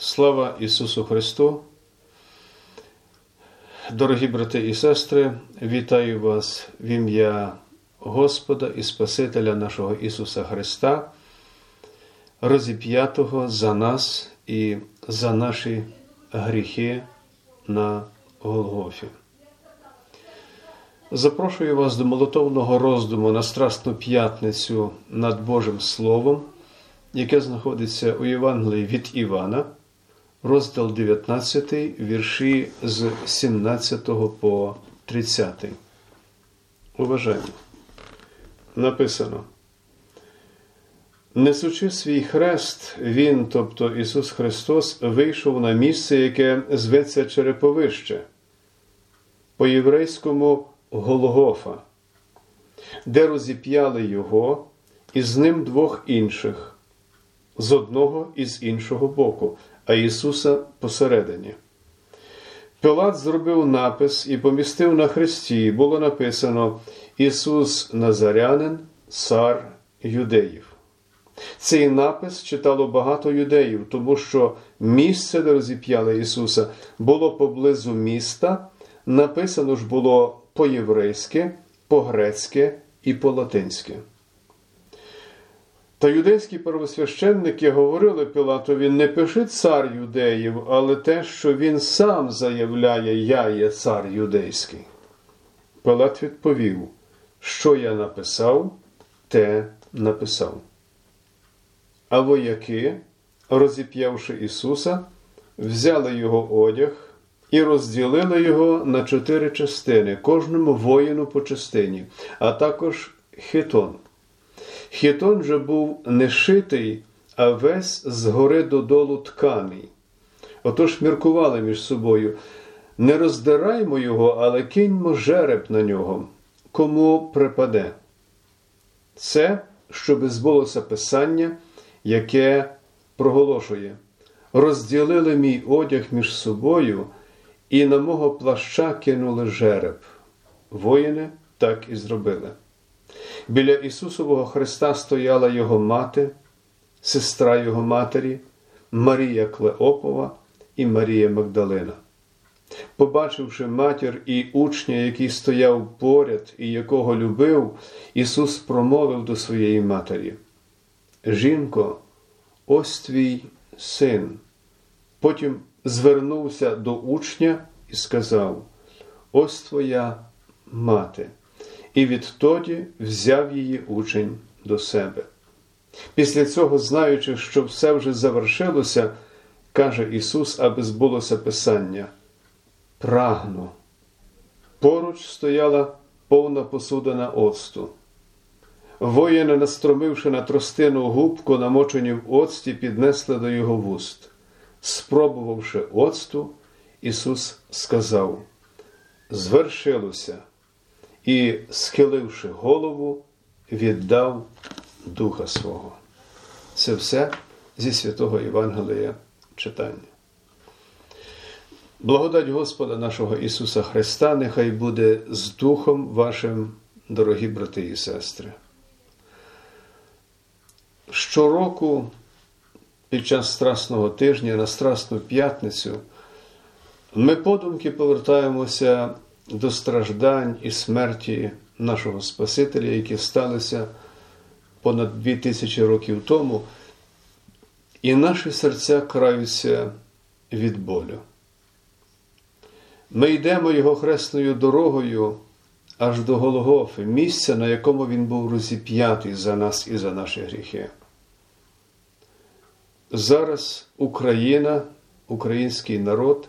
Слава Ісусу Христу! Дорогі брати і сестри, вітаю вас в ім'я Господа і Спасителя нашого Ісуса Христа, розіп'ятого за нас і за наші гріхи на Голгофі. Запрошую вас до молотовного роздуму на Страсну п'ятницю над Божим Словом, яке знаходиться у Євангелії від Івана розділ 19, вірші з 17 по 30. Уважаємо. Написано. Несучи свій хрест, Він, тобто Ісус Христос, вийшов на місце, яке зветься Череповище, по єврейському Голгофа, де розіп'яли Його і з ним двох інших, з одного і з іншого боку, а Ісуса посередині. Пилат зробив напис і помістив на хресті, було написано Ісус Назарянин, цар юдеїв. Цей напис читало багато юдеїв, тому що місце, де розіп'яли Ісуса, було поблизу міста, написано ж було по-єврейськи, по-грецьки і по-латинськи. Та юдейські первосвященники говорили Пілатові, не пиши цар юдеїв, але те, що він сам заявляє, я є цар юдейський. Пилат відповів, що я написав, те написав. А вояки, розіп'явши Ісуса, взяли його одяг і розділили його на чотири частини, кожному воїну по частині, а також хитон. Хітон же був не шитий, а весь згори додолу тканий. Отож міркували між собою не роздираймо його, але киньмо жереб на нього, кому припаде. Це, щоби збулося писання, яке проголошує: розділили мій одяг між собою, і на мого плаща кинули жереб. Воїни так і зробили. Біля Ісусового Христа стояла Його мати, сестра Його матері, Марія Клеопова і Марія Магдалина. Побачивши матір і учня, який стояв поряд і якого любив, Ісус промовив до своєї матері: Жінко, ось твій син. Потім звернувся до учня і сказав: Ось твоя мати і відтоді взяв її учень до себе. Після цього, знаючи, що все вже завершилося, каже Ісус, аби збулося Писання: Прагну. Поруч стояла повна посудина оцту. Воїни, настромивши на тростину губку, намочені в оцті, піднесли до його вуст. Спробувавши оцту, Ісус сказав: Звершилося і, схиливши голову, віддав Духа свого. Це все зі святого Євангелія читання. Благодать Господа нашого Ісуса Христа, нехай буде з Духом вашим, дорогі брати і сестри. Щороку під час Страсного тижня на Страсну п'ятницю ми подумки повертаємося до страждань і смерті нашого Спасителя, які сталися понад дві тисячі років тому, і наші серця краються від болю. Ми йдемо його хресною дорогою аж до Голгофи, місця, на якому він був розіп'ятий за нас і за наші гріхи. Зараз Україна, український народ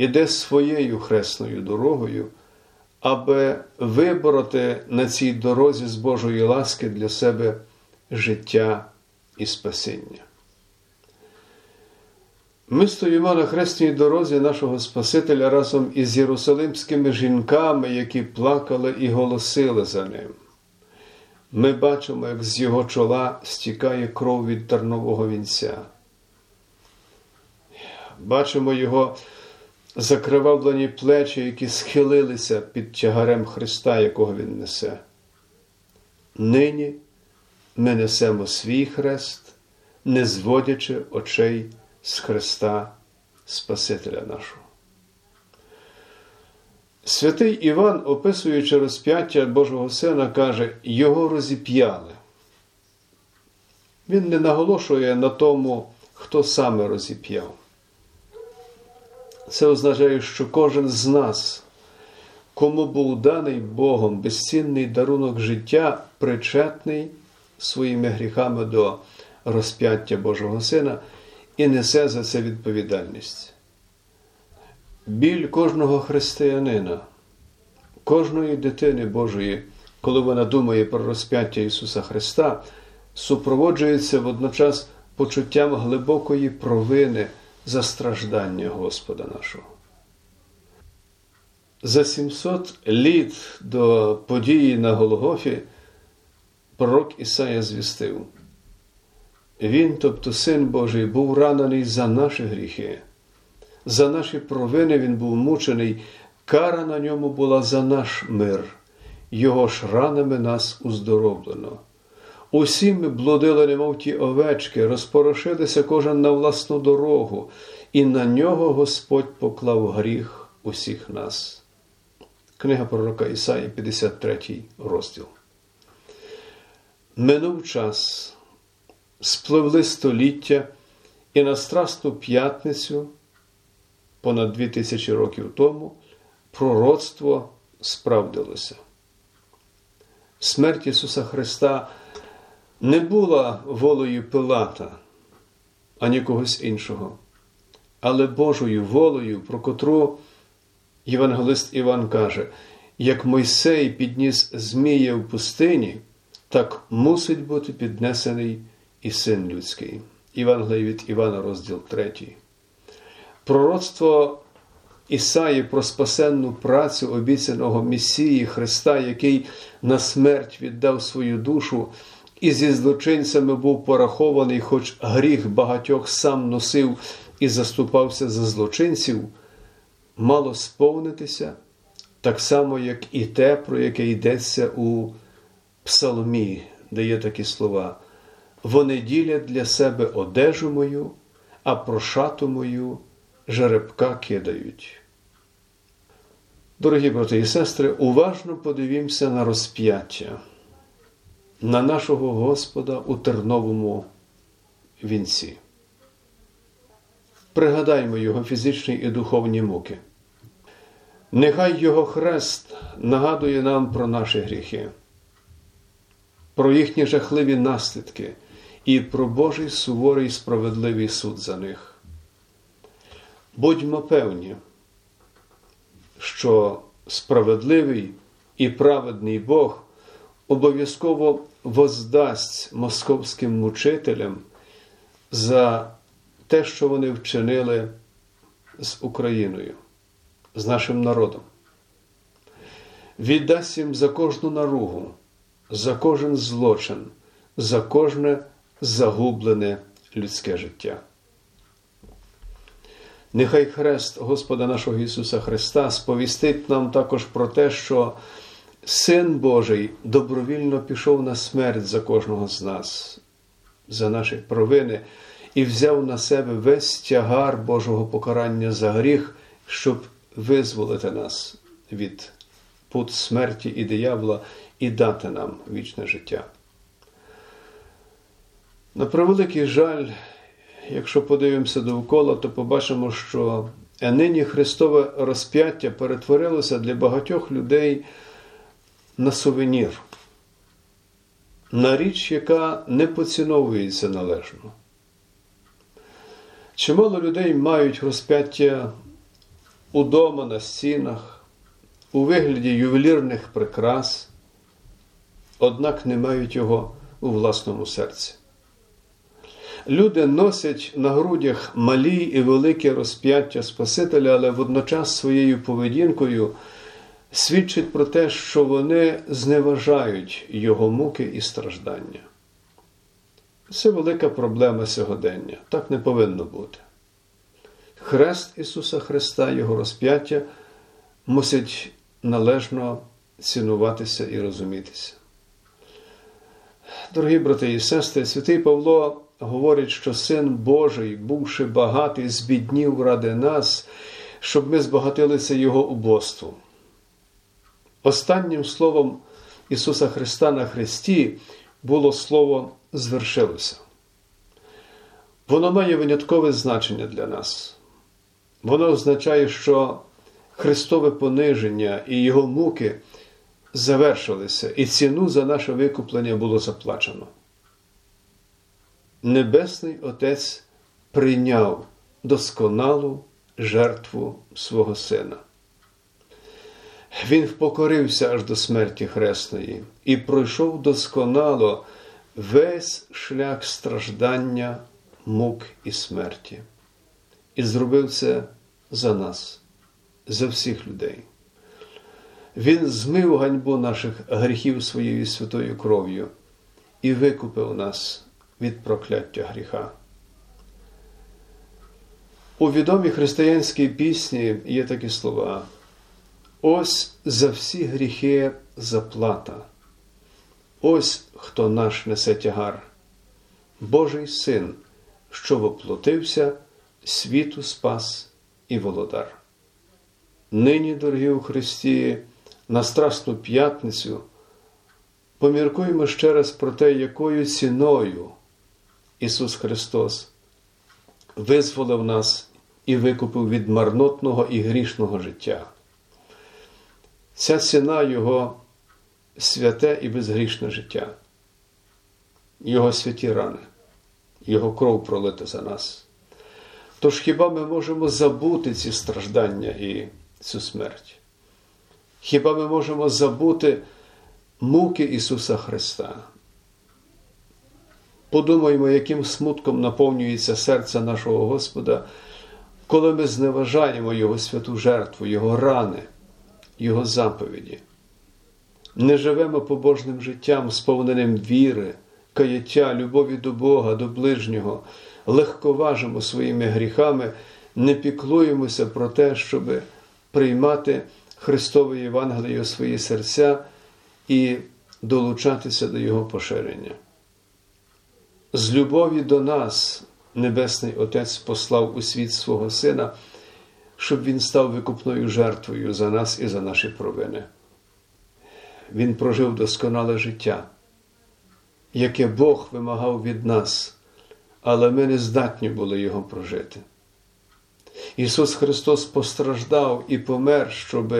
іде своєю хресною дорогою, аби вибороти на цій дорозі з Божої ласки для себе життя і спасіння. Ми стоїмо на хресній дорозі нашого Спасителя разом із єрусалимськими жінками, які плакали і голосили за ним. Ми бачимо, як з його чола стікає кров від тернового вінця. Бачимо його закривавлені плечі, які схилилися під тягарем Христа, якого Він несе. Нині ми несемо свій хрест, не зводячи очей з Христа Спасителя нашого. Святий Іван, описуючи розп'яття Божого Сина, каже, його розіп'яли. Він не наголошує на тому, хто саме розіп'яв. Це означає, що кожен з нас, кому був даний Богом безцінний дарунок життя, причетний своїми гріхами до розп'яття Божого Сина і несе за це відповідальність. Біль кожного християнина, кожної дитини Божої, коли вона думає про розп'яття Ісуса Христа, супроводжується водночас почуттям глибокої провини за страждання Господа нашого. За 700 літ до події на Голгофі пророк Ісая звістив. Він, тобто Син Божий, був ранений за наші гріхи, за наші провини Він був мучений, кара на ньому була за наш мир, Його ж ранами нас уздороблено. Усі ми блудили, немов ті овечки, розпорошилися кожен на власну дорогу, і на нього Господь поклав гріх усіх нас. Книга пророка Ісаї, 53 розділ. Минув час, спливли століття, і на Страсну п'ятницю, понад дві тисячі років тому, пророцтво справдилося. Смерть Ісуса Христа не була волею Пилата, ані когось іншого, але Божою волею, про котру Євангелист Іван каже, як Мойсей підніс Змія в пустині, так мусить бути піднесений і син людський. Євангелій від Івана, розділ 3. Пророцтво Ісаї про спасенну працю обіцяного Месії Христа, який на смерть віддав свою душу і зі злочинцями був порахований, хоч гріх багатьох сам носив і заступався за злочинців, мало сповнитися, так само, як і те, про яке йдеться у Псаломі, де є такі слова. Вони ділять для себе одежу мою, а про шату мою жеребка кидають. Дорогі брати і сестри, уважно подивімося на розп'яття на нашого Господа у терновому вінці. Пригадаймо Його фізичні і духовні муки. Нехай Його хрест нагадує нам про наші гріхи, про їхні жахливі наслідки і про Божий суворий справедливий суд за них. Будьмо певні, що справедливий і праведний Бог обов'язково воздасть московським мучителям за те, що вони вчинили з Україною, з нашим народом. Віддасть їм за кожну наругу, за кожен злочин, за кожне загублене людське життя. Нехай Хрест Господа нашого Ісуса Христа сповістить нам також про те, що Син Божий добровільно пішов на смерть за кожного з нас, за наші провини, і взяв на себе весь тягар Божого покарання за гріх, щоб визволити нас від пут смерті і диявола і дати нам вічне життя. На превеликий жаль, якщо подивимося довкола, то побачимо, що нині Христове розп'яття перетворилося для багатьох людей на сувенір, на річ, яка не поціновується належно. Чимало людей мають розп'яття удома на стінах, у вигляді ювелірних прикрас, однак не мають його у власному серці. Люди носять на грудях малі і великі розп'яття Спасителя, але водночас своєю поведінкою свідчить про те, що вони зневажають його муки і страждання. Це велика проблема сьогодення. Так не повинно бути. Хрест Ісуса Христа, Його розп'яття мусить належно цінуватися і розумітися. Дорогі брати і сестри, святий Павло говорить, що Син Божий, бувши багатий, збіднів ради нас, щоб ми збагатилися Його убоством. Останнім словом Ісуса Христа на Христі було слово звершилося. Воно має виняткове значення для нас. Воно означає, що Христове пониження і Його муки завершилися, і ціну за наше викуплення було заплачено. Небесний Отець прийняв досконалу жертву свого Сина. Він впокорився аж до смерті Хресної і пройшов досконало весь шлях страждання, мук і смерті. І зробив це за нас, за всіх людей. Він змив ганьбу наших гріхів своєю святою кров'ю і викупив нас від прокляття гріха. У відомій християнській пісні є такі слова. Ось за всі гріхи заплата. Ось хто наш несе тягар, Божий син, що воплотився, світу спас і володар. Нині, дорогі у Христі, на Страсну п'ятницю поміркуємо ще раз про те, якою ціною Ісус Христос визволив нас і викупив від марнотного і грішного життя. Ця ціна Його святе і безгрішне життя, Його святі рани, Його кров пролита за нас. Тож хіба ми можемо забути ці страждання і цю смерть? Хіба ми можемо забути муки Ісуса Христа? Подумаємо, яким смутком наповнюється серце нашого Господа, коли ми зневажаємо Його святу жертву, Його рани. Його заповіді. Не живемо побожним життям, сповненим віри, каяття, любові до Бога, до ближнього, легковажимо своїми гріхами, не піклуємося про те, щоб приймати Христове Євангеліє у свої серця і долучатися до Його поширення. З любові до нас Небесний Отець послав у світ свого Сина щоб він став викупною жертвою за нас і за наші провини. Він прожив досконале життя, яке Бог вимагав від нас, але ми не здатні були його прожити. Ісус Христос постраждав і помер, щоб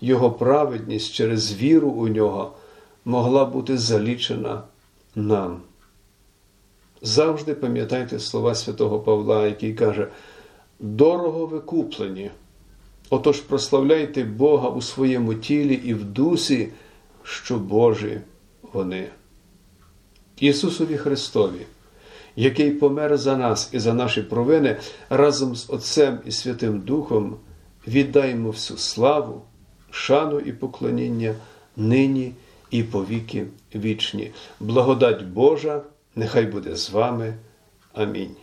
Його праведність через віру у нього могла бути залічена нам. Завжди пам'ятайте слова святого Павла, який каже, дорого викуплені. Отож прославляйте Бога у своєму тілі і в дусі, що Божі вони. Ісусові Христові, який помер за нас і за наші провини, разом з Отцем і Святим Духом, віддаймо всю славу, шану і поклоніння нині і повіки вічні. Благодать Божа, нехай буде з вами. Амінь.